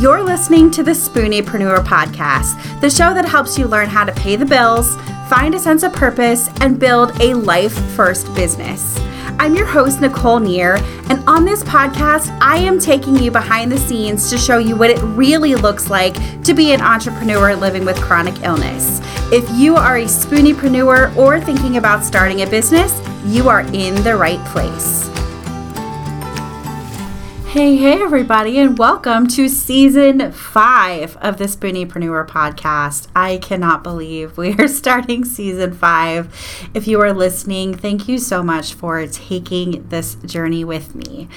You're listening to the Spooniepreneur podcast, the show that helps you learn how to pay the bills, find a sense of purpose, and build a life first business. I'm your host, Nicole Neer, and on this podcast, I am taking you behind the scenes to show you what it really looks like to be an entrepreneur living with chronic illness. If you are a spooniepreneur or thinking about starting a business, you are in the right place. Hey, hey, everybody, and welcome to season five of the Spooniepreneur podcast. I cannot believe we are starting season five. If you are listening, thank you so much for taking this journey with me.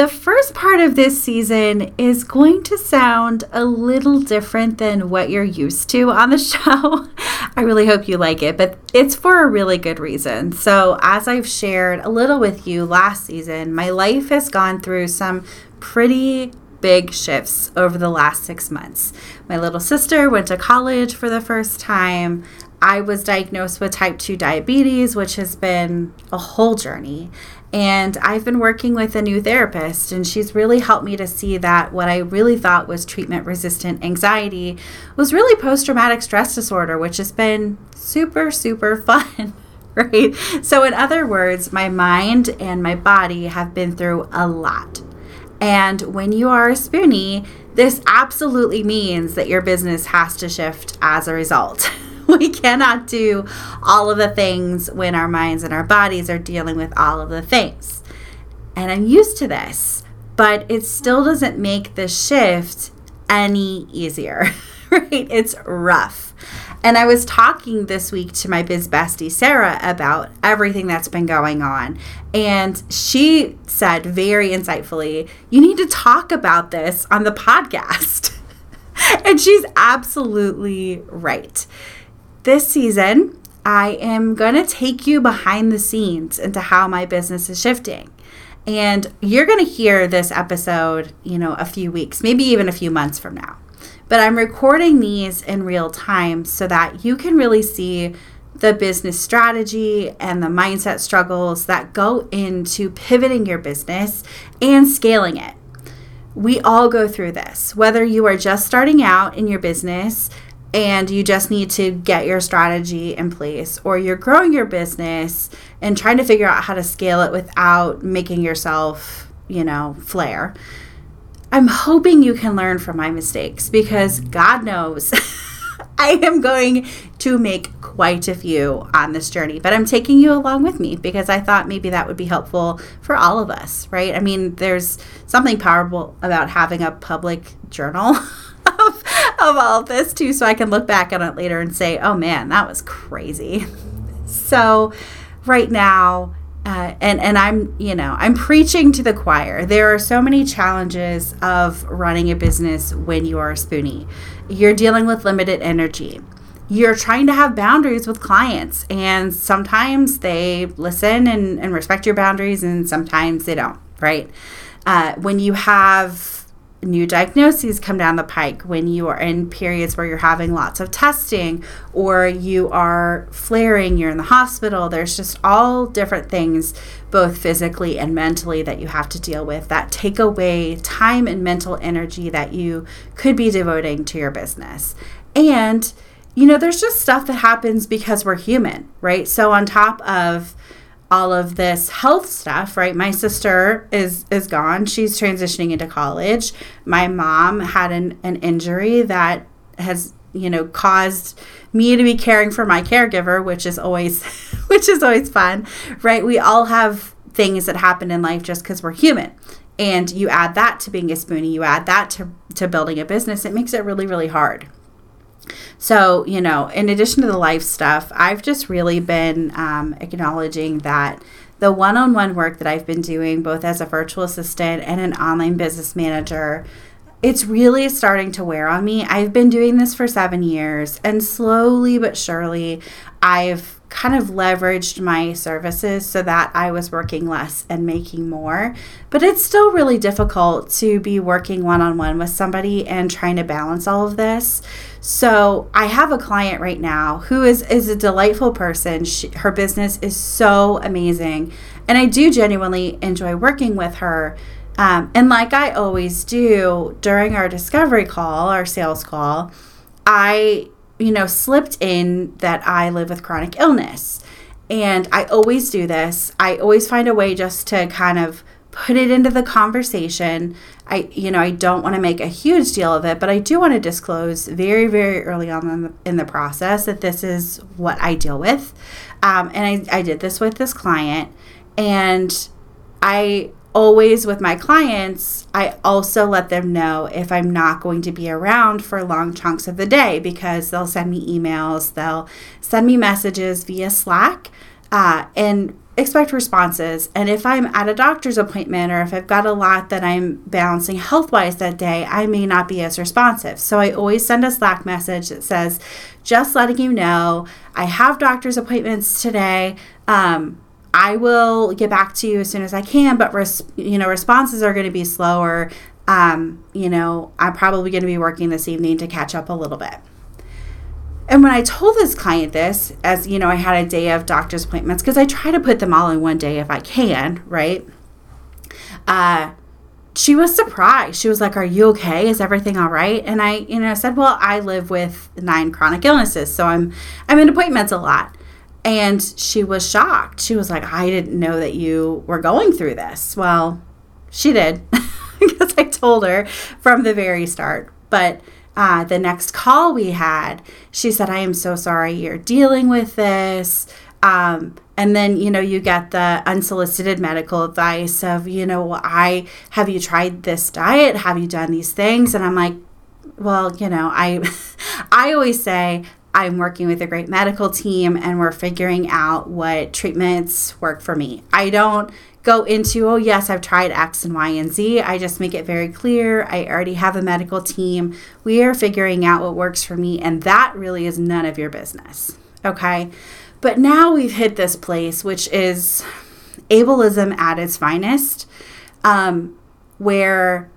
The first part of this season is going to sound a little different than what you're used to on the show. I really hope you like it, but it's for a really good reason. So, as I've shared a little with you last season, my life has gone through some pretty big shifts over the last six months. My little sister went to college for the first time. I was diagnosed with type 2 diabetes, which has been a whole journey. And I've been working with a new therapist, and she's really helped me to see that what I really thought was treatment resistant anxiety was really post traumatic stress disorder, which has been super, super fun. Right? So, in other words, my mind and my body have been through a lot. And when you are a spoonie, this absolutely means that your business has to shift as a result. we cannot do all of the things when our minds and our bodies are dealing with all of the things. And I'm used to this, but it still doesn't make the shift any easier, right? It's rough. And I was talking this week to my biz bestie, Sarah, about everything that's been going on. And she said very insightfully, You need to talk about this on the podcast. and she's absolutely right. This season, I am going to take you behind the scenes into how my business is shifting. And you're going to hear this episode, you know, a few weeks, maybe even a few months from now. But I'm recording these in real time so that you can really see the business strategy and the mindset struggles that go into pivoting your business and scaling it. We all go through this, whether you are just starting out in your business and you just need to get your strategy in place or you're growing your business and trying to figure out how to scale it without making yourself, you know, flare. I'm hoping you can learn from my mistakes because God knows I am going to make quite a few on this journey, but I'm taking you along with me because I thought maybe that would be helpful for all of us, right? I mean, there's something powerful about having a public journal of, all of this too, so I can look back on it later and say, oh man, that was crazy. So, right now, uh, and and I'm you know I'm preaching to the choir. There are so many challenges of running a business when you are a spoonie. You're dealing with limited energy. You're trying to have boundaries with clients, and sometimes they listen and, and respect your boundaries, and sometimes they don't. Right? Uh, when you have new diagnoses come down the pike when you are in periods where you're having lots of testing or you are flaring, you're in the hospital. There's just all different things, both physically and mentally, that you have to deal with that take away time and mental energy that you could be devoting to your business. And, you know, there's just stuff that happens because we're human, right? So, on top of all of this health stuff, right? My sister is is gone. She's transitioning into college. My mom had an, an injury that has, you know, caused me to be caring for my caregiver, which is always which is always fun, right? We all have things that happen in life just because we're human. And you add that to being a spoonie, you add that to, to building a business, it makes it really, really hard. So, you know, in addition to the life stuff, I've just really been um, acknowledging that the one on one work that I've been doing, both as a virtual assistant and an online business manager, it's really starting to wear on me. I've been doing this for seven years, and slowly but surely, I've kind of leveraged my services so that I was working less and making more. But it's still really difficult to be working one on one with somebody and trying to balance all of this. So I have a client right now who is, is a delightful person. She, her business is so amazing. And I do genuinely enjoy working with her. Um, and like I always do during our discovery call, our sales call, I, you know, slipped in that I live with chronic illness. And I always do this. I always find a way just to kind of put it into the conversation. I, you know, I don't want to make a huge deal of it, but I do want to disclose very, very early on in the, in the process that this is what I deal with. Um, and I, I did this with this client. And I always, with my clients, I also let them know if I'm not going to be around for long chunks of the day because they'll send me emails, they'll send me messages via Slack. Uh, and expect responses. And if I'm at a doctor's appointment or if I've got a lot that I'm balancing health wise that day, I may not be as responsive. So I always send a Slack message that says, just letting you know, I have doctor's appointments today. Um, I will get back to you as soon as I can, but res- you know responses are going to be slower. Um, you know, I'm probably going to be working this evening to catch up a little bit. And when I told this client this, as you know, I had a day of doctor's appointments because I try to put them all in one day if I can, right? Uh, she was surprised. She was like, "Are you okay? Is everything all right?" And I, you know, said, "Well, I live with nine chronic illnesses, so I'm I'm in appointments a lot." And she was shocked. She was like, "I didn't know that you were going through this." Well, she did because I told her from the very start. But uh, the next call we had, she said, I am so sorry you're dealing with this. Um, and then, you know, you get the unsolicited medical advice of, you know, I have you tried this diet? Have you done these things? And I'm like, well, you know, I I always say I'm working with a great medical team and we're figuring out what treatments work for me. I don't go into, oh, yes, I've tried X and Y and Z. I just make it very clear. I already have a medical team. We are figuring out what works for me, and that really is none of your business. Okay. But now we've hit this place, which is ableism at its finest, um, where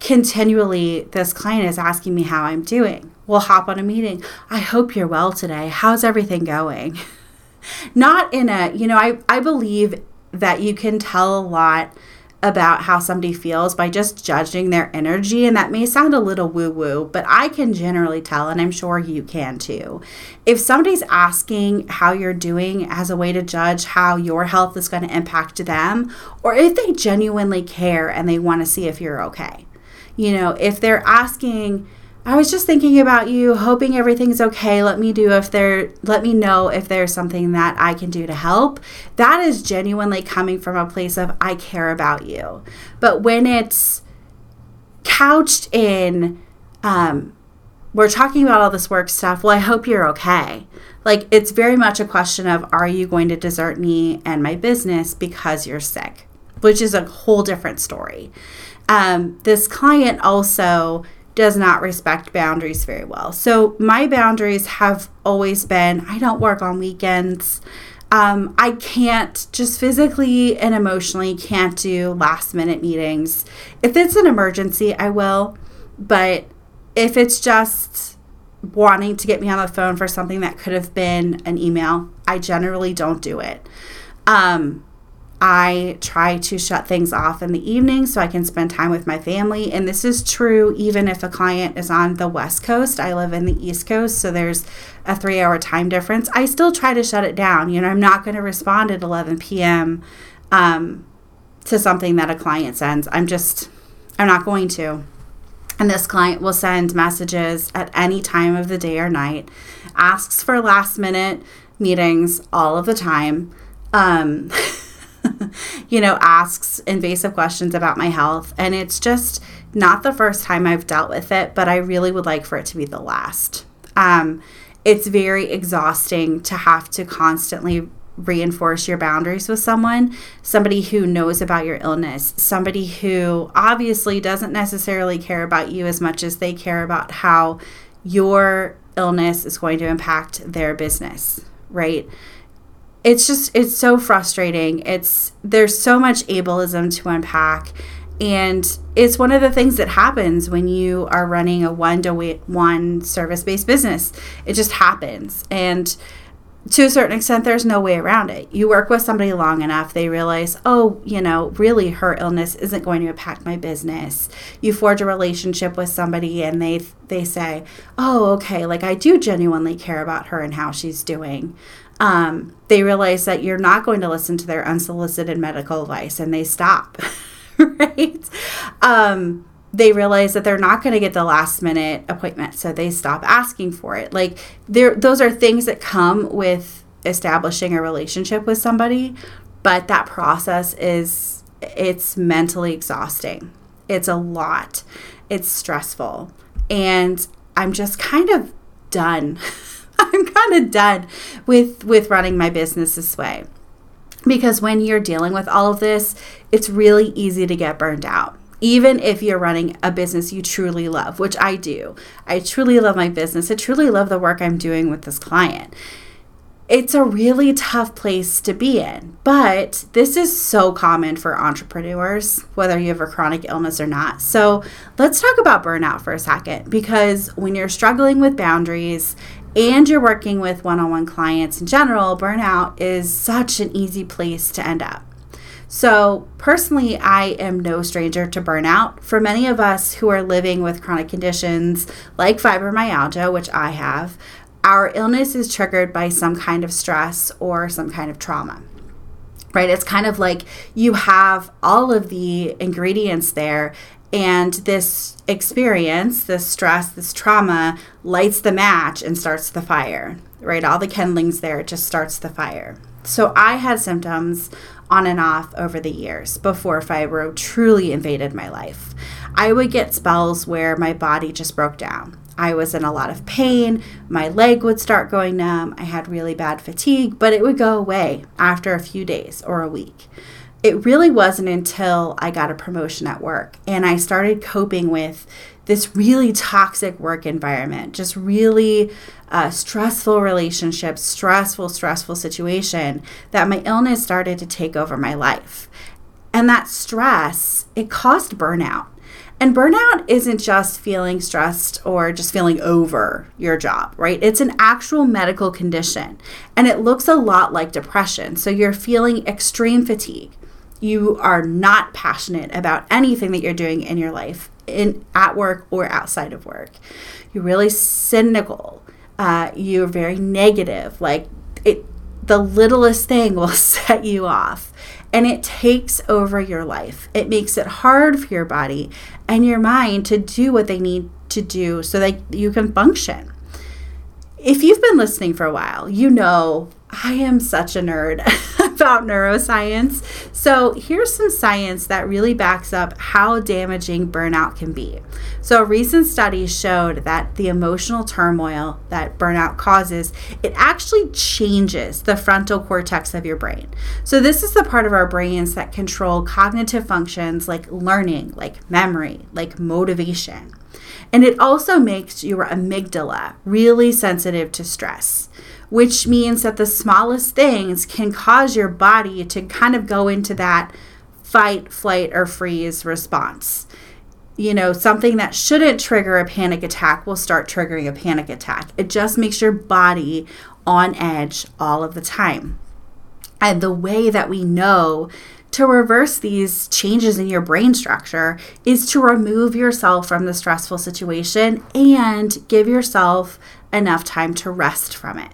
continually this client is asking me how I'm doing. We'll hop on a meeting. I hope you're well today. How's everything going? Not in a, you know, I, I believe that you can tell a lot about how somebody feels by just judging their energy. And that may sound a little woo woo, but I can generally tell, and I'm sure you can too. If somebody's asking how you're doing as a way to judge how your health is going to impact them, or if they genuinely care and they want to see if you're okay. You know, if they're asking, I was just thinking about you, hoping everything's okay. Let me do if there let me know if there's something that I can do to help. That is genuinely coming from a place of I care about you. But when it's couched in um we're talking about all this work stuff. Well, I hope you're okay. Like it's very much a question of are you going to desert me and my business because you're sick, which is a whole different story. Um, this client also does not respect boundaries very well. So my boundaries have always been I don't work on weekends. Um, I can't just physically and emotionally can't do last minute meetings. If it's an emergency, I will. But if it's just wanting to get me on the phone for something that could have been an email, I generally don't do it. Um, I try to shut things off in the evening so I can spend time with my family. And this is true even if a client is on the West Coast. I live in the East Coast, so there's a three hour time difference. I still try to shut it down. You know, I'm not going to respond at 11 p.m. Um, to something that a client sends. I'm just, I'm not going to. And this client will send messages at any time of the day or night, asks for last minute meetings all of the time. Um, you know, asks invasive questions about my health. And it's just not the first time I've dealt with it, but I really would like for it to be the last. Um, it's very exhausting to have to constantly reinforce your boundaries with someone, somebody who knows about your illness, somebody who obviously doesn't necessarily care about you as much as they care about how your illness is going to impact their business, right? It's just it's so frustrating. It's there's so much ableism to unpack and it's one of the things that happens when you are running a one to one service based business. It just happens. And to a certain extent, there's no way around it. You work with somebody long enough, they realize, oh, you know, really her illness isn't going to impact my business. You forge a relationship with somebody and they they say, oh, okay, like I do genuinely care about her and how she's doing. Um, they realize that you're not going to listen to their unsolicited medical advice and they stop, right? Um, they realize that they're not going to get the last minute appointment so they stop asking for it. Like there those are things that come with establishing a relationship with somebody but that process is it's mentally exhausting. It's a lot. It's stressful. And i'm just kind of done i'm kind of done with with running my business this way because when you're dealing with all of this it's really easy to get burned out even if you're running a business you truly love, which I do. I truly love my business. I truly love the work I'm doing with this client. It's a really tough place to be in, but this is so common for entrepreneurs, whether you have a chronic illness or not. So, let's talk about burnout for a second because when you're struggling with boundaries and you're working with one on one clients in general, burnout is such an easy place to end up. So, personally, I am no stranger to burnout. For many of us who are living with chronic conditions like fibromyalgia, which I have, our illness is triggered by some kind of stress or some kind of trauma. Right? It's kind of like you have all of the ingredients there, and this experience, this stress, this trauma lights the match and starts the fire. Right? All the kindlings there, just starts the fire. So I had symptoms on and off over the years before fibro truly invaded my life. I would get spells where my body just broke down. I was in a lot of pain. My leg would start going numb. I had really bad fatigue, but it would go away after a few days or a week. It really wasn't until I got a promotion at work and I started coping with this really toxic work environment, just really uh, stressful relationships, stressful, stressful situation, that my illness started to take over my life. And that stress, it caused burnout. And burnout isn't just feeling stressed or just feeling over your job, right? It's an actual medical condition and it looks a lot like depression. So you're feeling extreme fatigue. You are not passionate about anything that you're doing in your life in at work or outside of work. You're really cynical. Uh, you're very negative. Like it, the littlest thing will set you off, and it takes over your life. It makes it hard for your body and your mind to do what they need to do so that you can function. If you've been listening for a while, you know I am such a nerd about neuroscience. So, here's some science that really backs up how damaging burnout can be. So, a recent study showed that the emotional turmoil that burnout causes, it actually changes the frontal cortex of your brain. So, this is the part of our brains that control cognitive functions like learning, like memory, like motivation. And it also makes your amygdala really sensitive to stress which means that the smallest things can cause your body to kind of go into that fight, flight, or freeze response. You know, something that shouldn't trigger a panic attack will start triggering a panic attack. It just makes your body on edge all of the time. And the way that we know to reverse these changes in your brain structure is to remove yourself from the stressful situation and give yourself enough time to rest from it.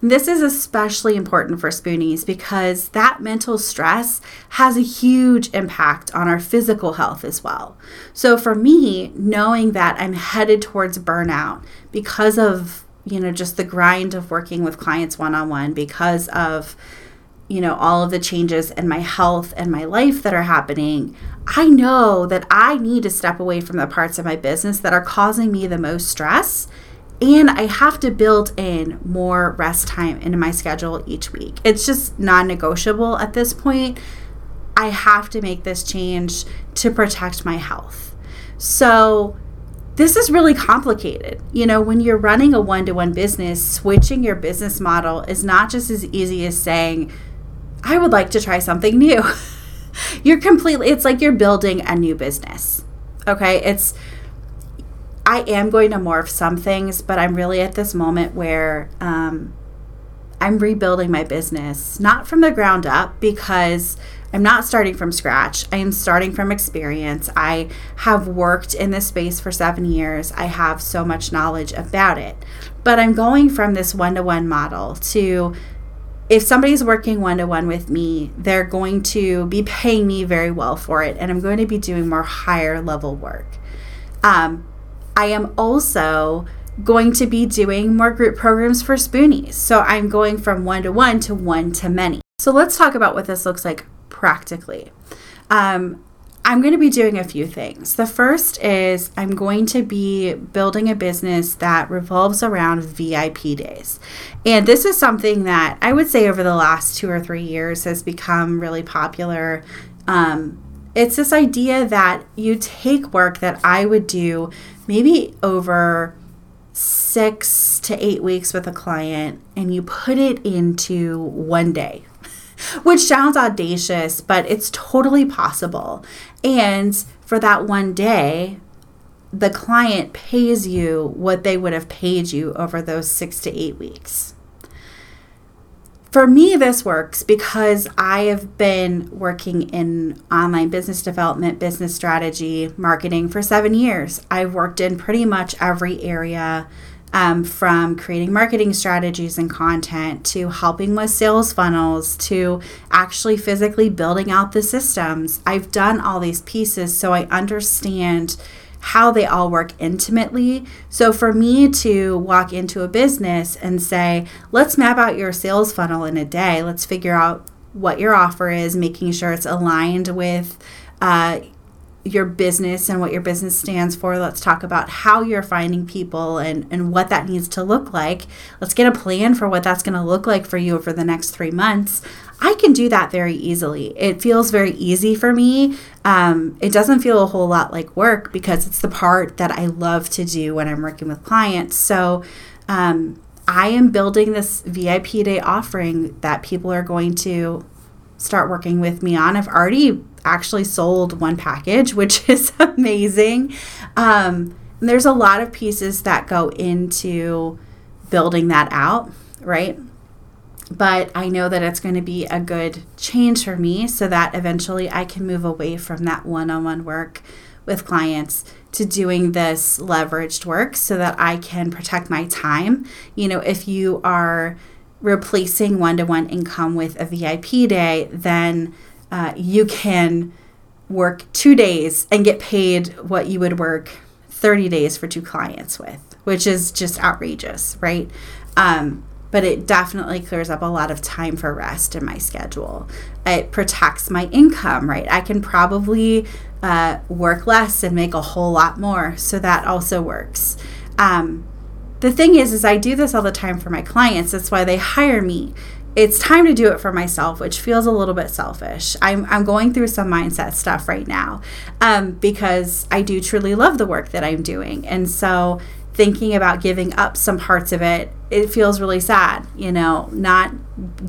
This is especially important for spoonies because that mental stress has a huge impact on our physical health as well. So for me, knowing that I'm headed towards burnout because of, you know, just the grind of working with clients one on one, because of, you know, all of the changes in my health and my life that are happening, I know that I need to step away from the parts of my business that are causing me the most stress and I have to build in more rest time into my schedule each week. It's just non negotiable at this point. I have to make this change to protect my health. So, this is really complicated. You know, when you're running a one to one business, switching your business model is not just as easy as saying, I would like to try something new. you're completely, it's like you're building a new business. Okay. It's, I am going to morph some things, but I'm really at this moment where um, I'm rebuilding my business, not from the ground up because I'm not starting from scratch. I am starting from experience. I have worked in this space for seven years. I have so much knowledge about it. But I'm going from this one to one model to if somebody's working one to one with me, they're going to be paying me very well for it, and I'm going to be doing more higher level work. Um, I am also going to be doing more group programs for Spoonies. So I'm going from one to one to one to many. So let's talk about what this looks like practically. Um, I'm going to be doing a few things. The first is I'm going to be building a business that revolves around VIP days. And this is something that I would say over the last two or three years has become really popular. Um, it's this idea that you take work that I would do maybe over six to eight weeks with a client and you put it into one day which sounds audacious, but it's totally possible. And for that one day, the client pays you what they would have paid you over those six to eight weeks. For me, this works because I have been working in online business development, business strategy, marketing for seven years. I've worked in pretty much every area um, from creating marketing strategies and content to helping with sales funnels to actually physically building out the systems. I've done all these pieces so I understand how they all work intimately. So for me to walk into a business and say, let's map out your sales funnel in a day, let's figure out what your offer is, making sure it's aligned with uh, your business and what your business stands for. Let's talk about how you're finding people and, and what that needs to look like. Let's get a plan for what that's going to look like for you over the next three months. I can do that very easily. It feels very easy for me. Um, it doesn't feel a whole lot like work because it's the part that I love to do when I'm working with clients. So, um, I am building this VIP day offering that people are going to start working with me on. I've already actually sold one package, which is amazing. Um, there's a lot of pieces that go into building that out, right? But I know that it's going to be a good change for me so that eventually I can move away from that one on one work with clients to doing this leveraged work so that I can protect my time. You know, if you are replacing one to one income with a VIP day, then uh, you can work two days and get paid what you would work 30 days for two clients with, which is just outrageous, right? Um, but it definitely clears up a lot of time for rest in my schedule. It protects my income, right? I can probably uh, work less and make a whole lot more. So that also works. Um, the thing is is i do this all the time for my clients. That's why they hire me. It's time to do it for myself which feels a little bit selfish. I'm, I'm going through some mindset stuff right now um, because i do truly love the work that i'm doing. And so thinking about giving up some parts of it it feels really sad you know not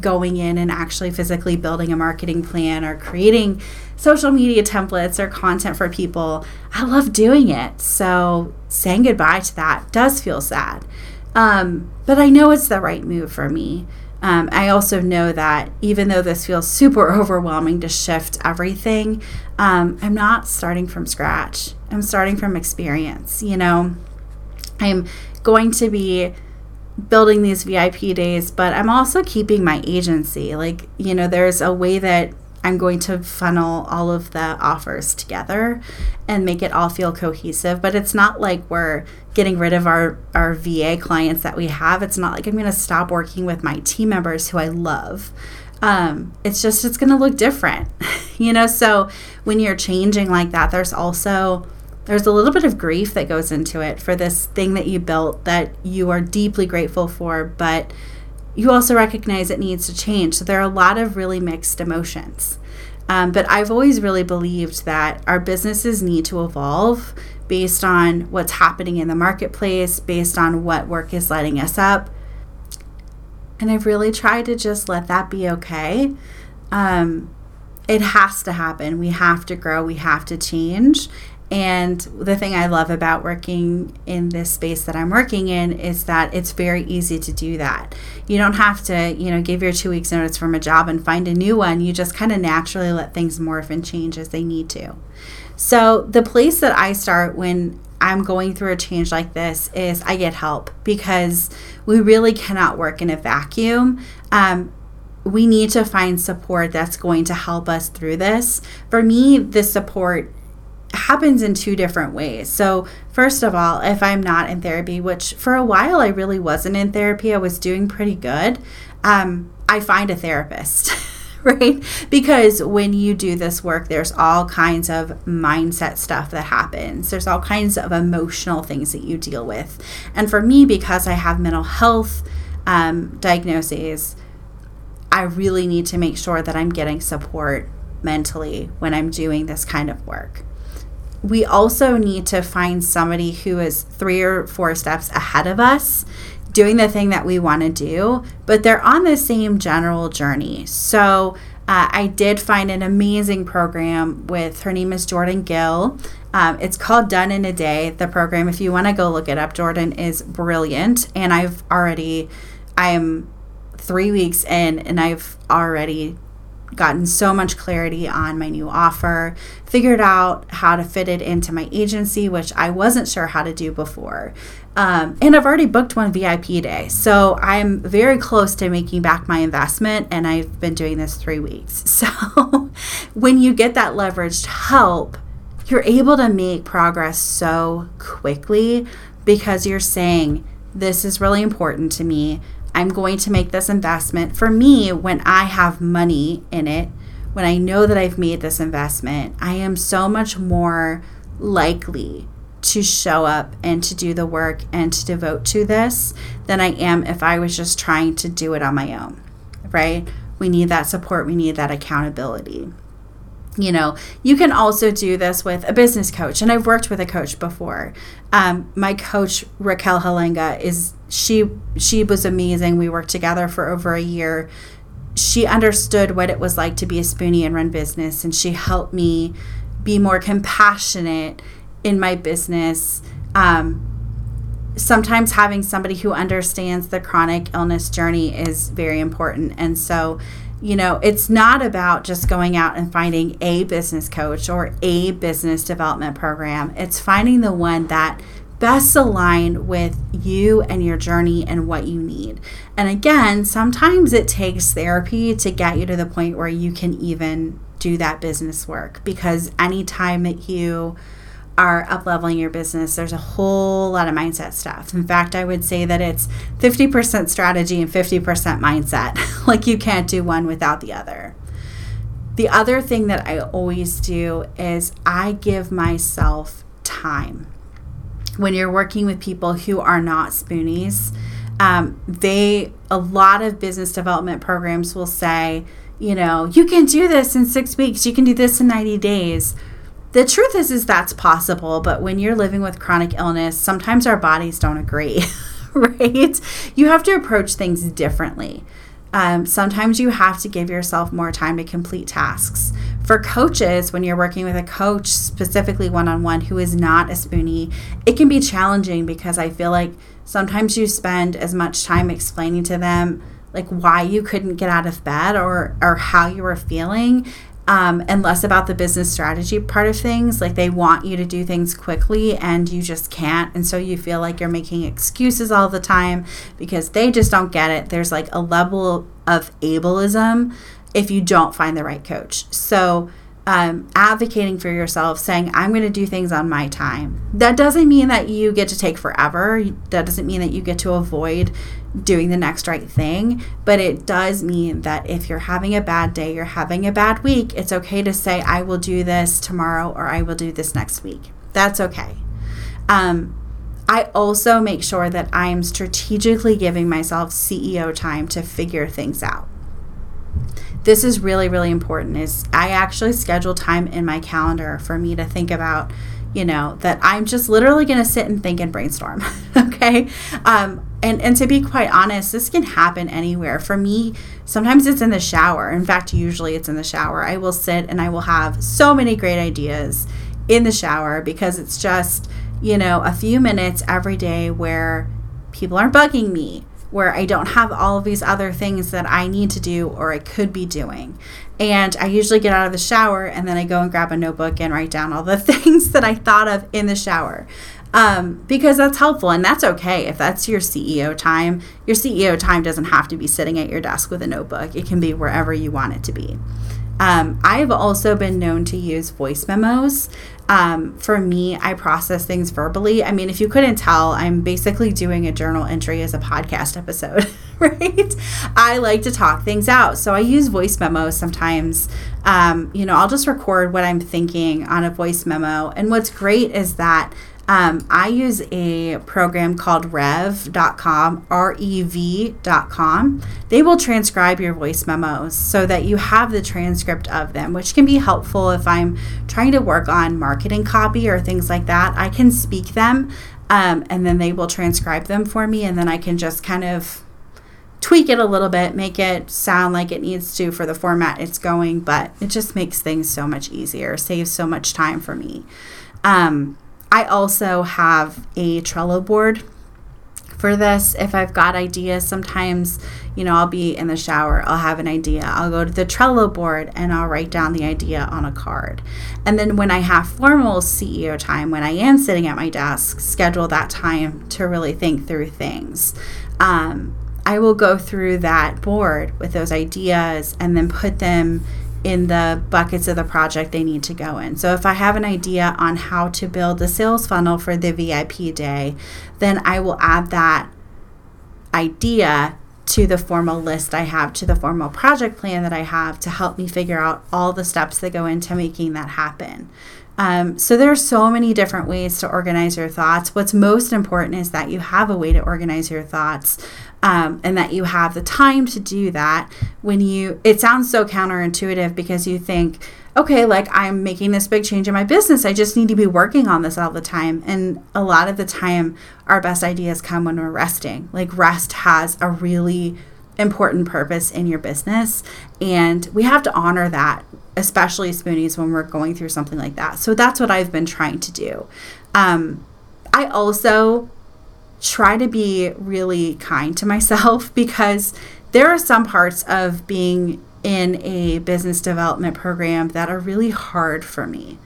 going in and actually physically building a marketing plan or creating social media templates or content for people. I love doing it. So saying goodbye to that does feel sad. Um, but I know it's the right move for me. Um, I also know that even though this feels super overwhelming to shift everything, um, I'm not starting from scratch. I'm starting from experience. You know, I'm going to be building these VIP days, but I'm also keeping my agency. Like, you know, there's a way that I'm going to funnel all of the offers together and make it all feel cohesive. But it's not like we're getting rid of our, our VA clients that we have. It's not like I'm going to stop working with my team members who I love. Um, it's just, it's going to look different, you know? So when you're changing like that, there's also, there's a little bit of grief that goes into it for this thing that you built that you are deeply grateful for, but you also recognize it needs to change. So there are a lot of really mixed emotions. Um, but I've always really believed that our businesses need to evolve based on what's happening in the marketplace, based on what work is lighting us up. And I've really tried to just let that be okay. Um, it has to happen. We have to grow, we have to change. And the thing I love about working in this space that I'm working in is that it's very easy to do that. You don't have to, you know, give your two weeks notice from a job and find a new one. You just kind of naturally let things morph and change as they need to. So the place that I start when I'm going through a change like this is I get help because we really cannot work in a vacuum. Um, we need to find support that's going to help us through this. For me, the support happens in two different ways. So, first of all, if I'm not in therapy, which for a while I really wasn't in therapy, I was doing pretty good, um, I find a therapist. right? Because when you do this work, there's all kinds of mindset stuff that happens. There's all kinds of emotional things that you deal with. And for me, because I have mental health um, diagnoses, I really need to make sure that I'm getting support mentally when I'm doing this kind of work we also need to find somebody who is three or four steps ahead of us doing the thing that we want to do, but they're on the same general journey. So uh, I did find an amazing program with her name is Jordan Gill. Um, it's called Done in a Day. The program, if you want to go look it up, Jordan is brilliant. And I've already, I am three weeks in, and I've already gotten so much clarity on my new offer, figured out how to fit it into my agency, which I wasn't sure how to do before. Um, and I've already booked one VIP day. So I'm very close to making back my investment, and I've been doing this three weeks. So when you get that leveraged help, you're able to make progress so quickly because you're saying, This is really important to me. I'm going to make this investment. For me, when I have money in it, when I know that I've made this investment, I am so much more likely to show up and to do the work and to devote to this than I am if I was just trying to do it on my own, right? We need that support, we need that accountability you know you can also do this with a business coach and i've worked with a coach before. Um, my coach raquel halenga is she she was amazing. We worked together for over a year. She understood what it was like to be a spoonie and run business and she helped me be more compassionate in my business. Um, sometimes having somebody who understands the chronic illness journey is very important and so you know, it's not about just going out and finding a business coach or a business development program. It's finding the one that best aligned with you and your journey and what you need. And again, sometimes it takes therapy to get you to the point where you can even do that business work because anytime that you are up leveling your business, there's a whole lot of mindset stuff. In fact, I would say that it's 50% strategy and 50% mindset. like you can't do one without the other. The other thing that I always do is I give myself time. When you're working with people who are not spoonies, um, they a lot of business development programs will say, you know, you can do this in six weeks, you can do this in 90 days the truth is is that's possible but when you're living with chronic illness sometimes our bodies don't agree right? You have to approach things differently. Um, sometimes you have to give yourself more time to complete tasks. For coaches when you're working with a coach specifically one-on-one who is not a spoonie it can be challenging because i feel like sometimes you spend as much time explaining to them like why you couldn't get out of bed or or how you were feeling um, and less about the business strategy part of things. Like they want you to do things quickly and you just can't. And so you feel like you're making excuses all the time because they just don't get it. There's like a level of ableism if you don't find the right coach. So, um, advocating for yourself, saying, I'm going to do things on my time. That doesn't mean that you get to take forever. That doesn't mean that you get to avoid doing the next right thing. But it does mean that if you're having a bad day, you're having a bad week, it's okay to say, I will do this tomorrow or I will do this next week. That's okay. Um, I also make sure that I'm strategically giving myself CEO time to figure things out this is really really important is i actually schedule time in my calendar for me to think about you know that i'm just literally going to sit and think and brainstorm okay um, and and to be quite honest this can happen anywhere for me sometimes it's in the shower in fact usually it's in the shower i will sit and i will have so many great ideas in the shower because it's just, you know, a few minutes every day where people aren't bugging me, where I don't have all of these other things that I need to do or I could be doing. And I usually get out of the shower and then I go and grab a notebook and write down all the things that I thought of in the shower. Um, because that's helpful and that's okay if that's your CEO time. Your CEO time doesn't have to be sitting at your desk with a notebook, it can be wherever you want it to be. Um, I've also been known to use voice memos. Um, for me, I process things verbally. I mean, if you couldn't tell, I'm basically doing a journal entry as a podcast episode, right? I like to talk things out. So I use voice memos sometimes. Um, you know, I'll just record what I'm thinking on a voice memo. And what's great is that um, I use a program called rev.com, R E V.com. They will transcribe your voice memos so that you have the transcript of them, which can be helpful if I'm trying to work on marketing copy or things like that. I can speak them um, and then they will transcribe them for me, and then I can just kind of tweak it a little bit, make it sound like it needs to for the format it's going, but it just makes things so much easier, saves so much time for me. Um, I also have a Trello board for this. If I've got ideas, sometimes, you know, I'll be in the shower, I'll have an idea. I'll go to the Trello board and I'll write down the idea on a card. And then when I have formal CEO time, when I am sitting at my desk, schedule that time to really think through things. Um, I will go through that board with those ideas and then put them in the buckets of the project they need to go in. So if I have an idea on how to build the sales funnel for the VIP day, then I will add that idea to the formal list I have, to the formal project plan that I have to help me figure out all the steps that go into making that happen. Um, so there are so many different ways to organize your thoughts. What's most important is that you have a way to organize your thoughts um, and that you have the time to do that. When you it sounds so counterintuitive because you think okay like i'm making this big change in my business. I just need to be working on this all the time. And a lot of the time our best ideas come when we're resting. Like rest has a really important purpose in your business and we have to honor that especially spoonies when we're going through something like that so that's what i've been trying to do um, i also try to be really kind to myself because there are some parts of being in a business development program that are really hard for me.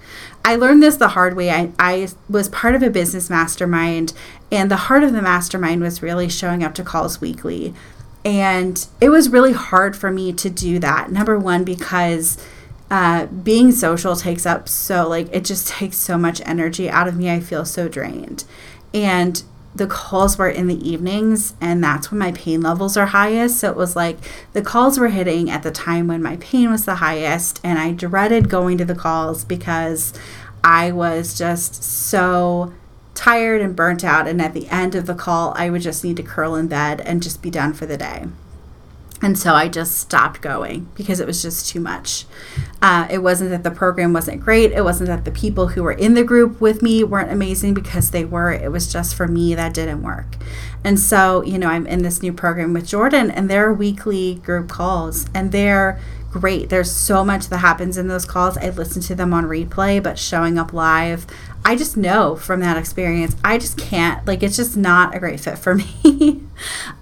I learned this the hard way. I, I was part of a business mastermind, and the heart of the mastermind was really showing up to calls weekly. And it was really hard for me to do that. Number one, because uh, being social takes up so, like, it just takes so much energy out of me. I feel so drained. And the calls were in the evenings and that's when my pain levels are highest. So it was like the calls were hitting at the time when my pain was the highest and I dreaded going to the calls because I was just so tired and burnt out and at the end of the call I would just need to curl in bed and just be done for the day. And so I just stopped going because it was just too much. Uh, it wasn't that the program wasn't great. It wasn't that the people who were in the group with me weren't amazing because they were. It was just for me that didn't work. And so, you know, I'm in this new program with Jordan, and their weekly group calls, and they're great. There's so much that happens in those calls. I listen to them on replay, but showing up live, I just know from that experience, I just can't, like, it's just not a great fit for me.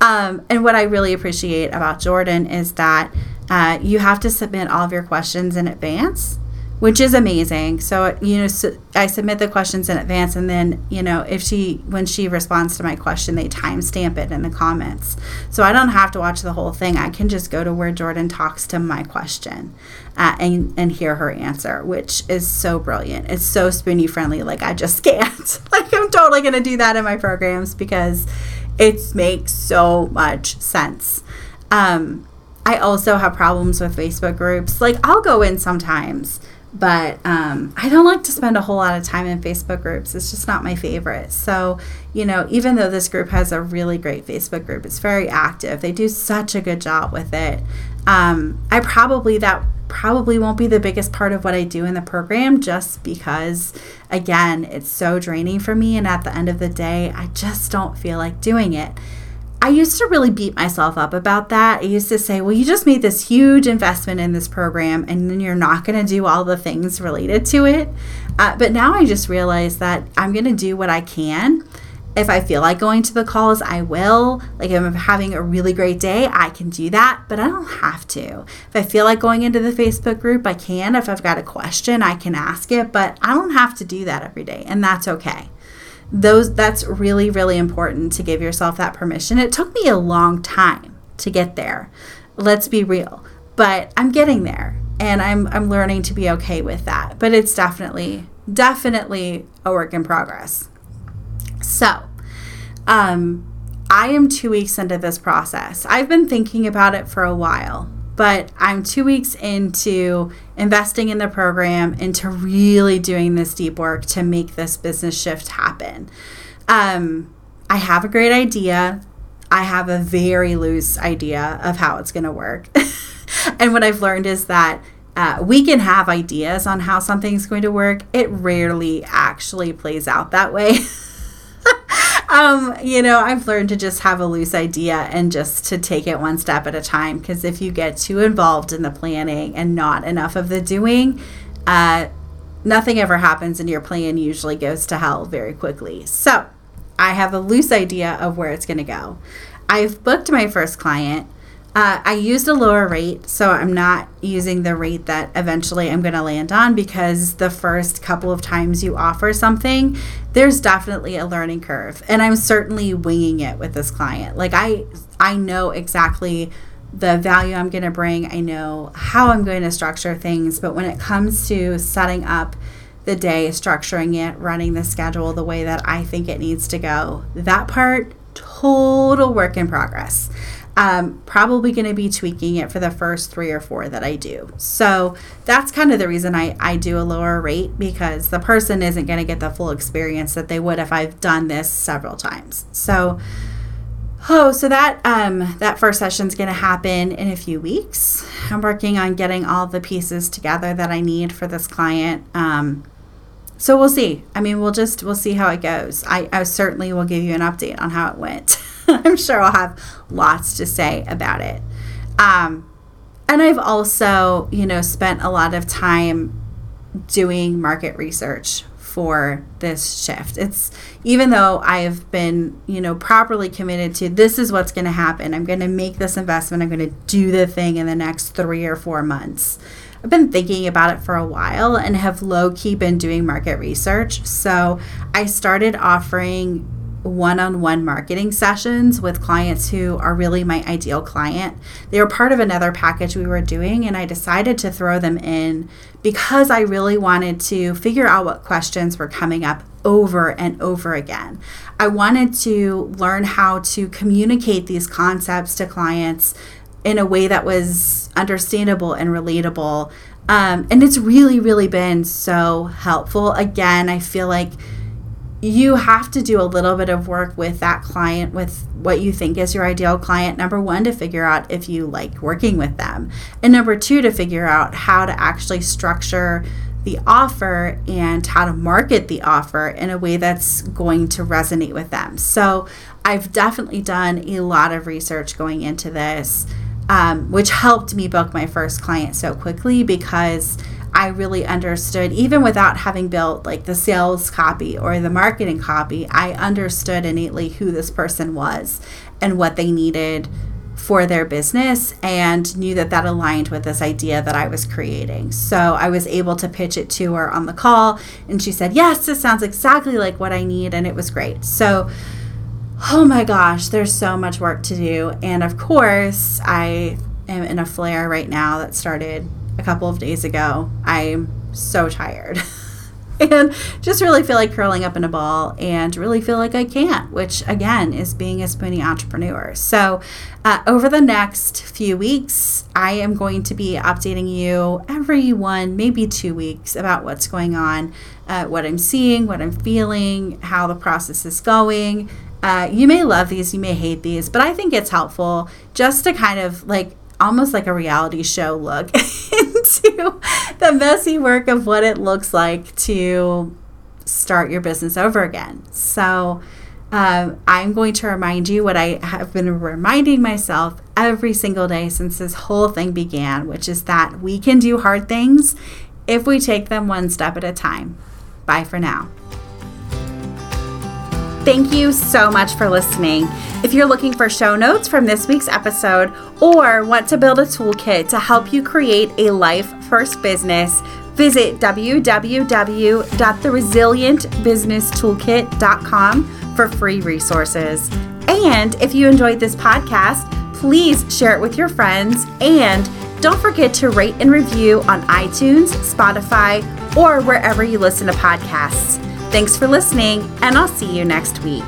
um, and what I really appreciate about Jordan is that uh, you have to submit all of your questions in advance which is amazing. So, you know, I submit the questions in advance, and then, you know, if she, when she responds to my question, they timestamp it in the comments. So I don't have to watch the whole thing. I can just go to where Jordan talks to my question uh, and, and hear her answer, which is so brilliant. It's so spoony friendly. Like, I just can't. like, I'm totally to do that in my programs because it makes so much sense. Um, I also have problems with Facebook groups. Like, I'll go in sometimes but um, I don't like to spend a whole lot of time in Facebook groups. It's just not my favorite. So, you know, even though this group has a really great Facebook group, it's very active. They do such a good job with it. Um, I probably, that probably won't be the biggest part of what I do in the program just because, again, it's so draining for me. And at the end of the day, I just don't feel like doing it. I used to really beat myself up about that. I used to say, well, you just made this huge investment in this program and then you're not going to do all the things related to it. Uh, but now I just realize that I'm going to do what I can. If I feel like going to the calls, I will. Like if I'm having a really great day, I can do that, but I don't have to. If I feel like going into the Facebook group, I can. If I've got a question, I can ask it, but I don't have to do that every day, and that's okay those that's really really important to give yourself that permission. It took me a long time to get there let's be real but i'm getting there and i'm i'm learning to be okay with that but it's definitely definitely a work in progress. So um i am 2 weeks into this process. I've been thinking about it for a while but I'm two weeks into investing in the program, into really doing this deep work to make this business shift happen. Um, I have a great idea. I have a very loose idea of how it's going to work. and what I've learned is that uh, we can have ideas on how something's going to work. It rarely actually plays out that way. um, you know, I've learned to just have a loose idea and just to take it one step at a time. Because if you get too involved in the planning and not enough of the doing, uh, nothing ever happens and your plan usually goes to hell very quickly. So I have a loose idea of where it's going to go. I've booked my first client. Uh, I used a lower rate, so I'm not using the rate that eventually I'm going to land on because the first couple of times you offer something, there's definitely a learning curve, and I'm certainly winging it with this client. Like I, I know exactly the value I'm going to bring. I know how I'm going to structure things, but when it comes to setting up the day, structuring it, running the schedule the way that I think it needs to go, that part total work in progress um, probably going to be tweaking it for the first three or four that I do. So that's kind of the reason I, I do a lower rate because the person isn't going to get the full experience that they would if I've done this several times. So, oh, so that um, that first session is going to happen in a few weeks. I'm working on getting all the pieces together that I need for this client. Um, so we'll see. I mean, we'll just we'll see how it goes. I, I certainly will give you an update on how it went. I'm sure I'll have lots to say about it. Um, and I've also, you know, spent a lot of time doing market research for this shift. It's even though I've been, you know, properly committed to this is what's going to happen. I'm going to make this investment. I'm going to do the thing in the next 3 or 4 months. I've been thinking about it for a while and have low key been doing market research. So, I started offering one on one marketing sessions with clients who are really my ideal client. They were part of another package we were doing, and I decided to throw them in because I really wanted to figure out what questions were coming up over and over again. I wanted to learn how to communicate these concepts to clients in a way that was understandable and relatable. Um, and it's really, really been so helpful. Again, I feel like you have to do a little bit of work with that client with what you think is your ideal client. Number one to figure out if you like working with them. And number two to figure out how to actually structure the offer and how to market the offer in a way that's going to resonate with them. So i've definitely done a lot of research going into this um, which helped me book my first client so quickly because I really understood, even without having built like the sales copy or the marketing copy, I understood innately who this person was and what they needed for their business and knew that that aligned with this idea that I was creating. So I was able to pitch it to her on the call and she said, Yes, this sounds exactly like what I need. And it was great. So, oh my gosh, there's so much work to do. And of course, I am in a flare right now that started a couple of days ago. I'm so tired. and just really feel like curling up in a ball and really feel like I can't, which again is being a spoonie entrepreneur. So, uh, over the next few weeks, I am going to be updating you every one, maybe two weeks about what's going on, uh, what I'm seeing, what I'm feeling, how the process is going. Uh, you may love these, you may hate these, but I think it's helpful just to kind of like almost like a reality show look into the messy work of what it looks like to start your business over again. So, um, I'm going to remind you what I have been reminding myself every single day since this whole thing began, which is that we can do hard things if we take them one step at a time. Bye for now. Thank you so much for listening. If you're looking for show notes from this week's episode or want to build a toolkit to help you create a life first business, visit www.theresilientbusinesstoolkit.com for free resources. And if you enjoyed this podcast, please share it with your friends and don't forget to rate and review on iTunes, Spotify, or wherever you listen to podcasts. Thanks for listening, and I'll see you next week.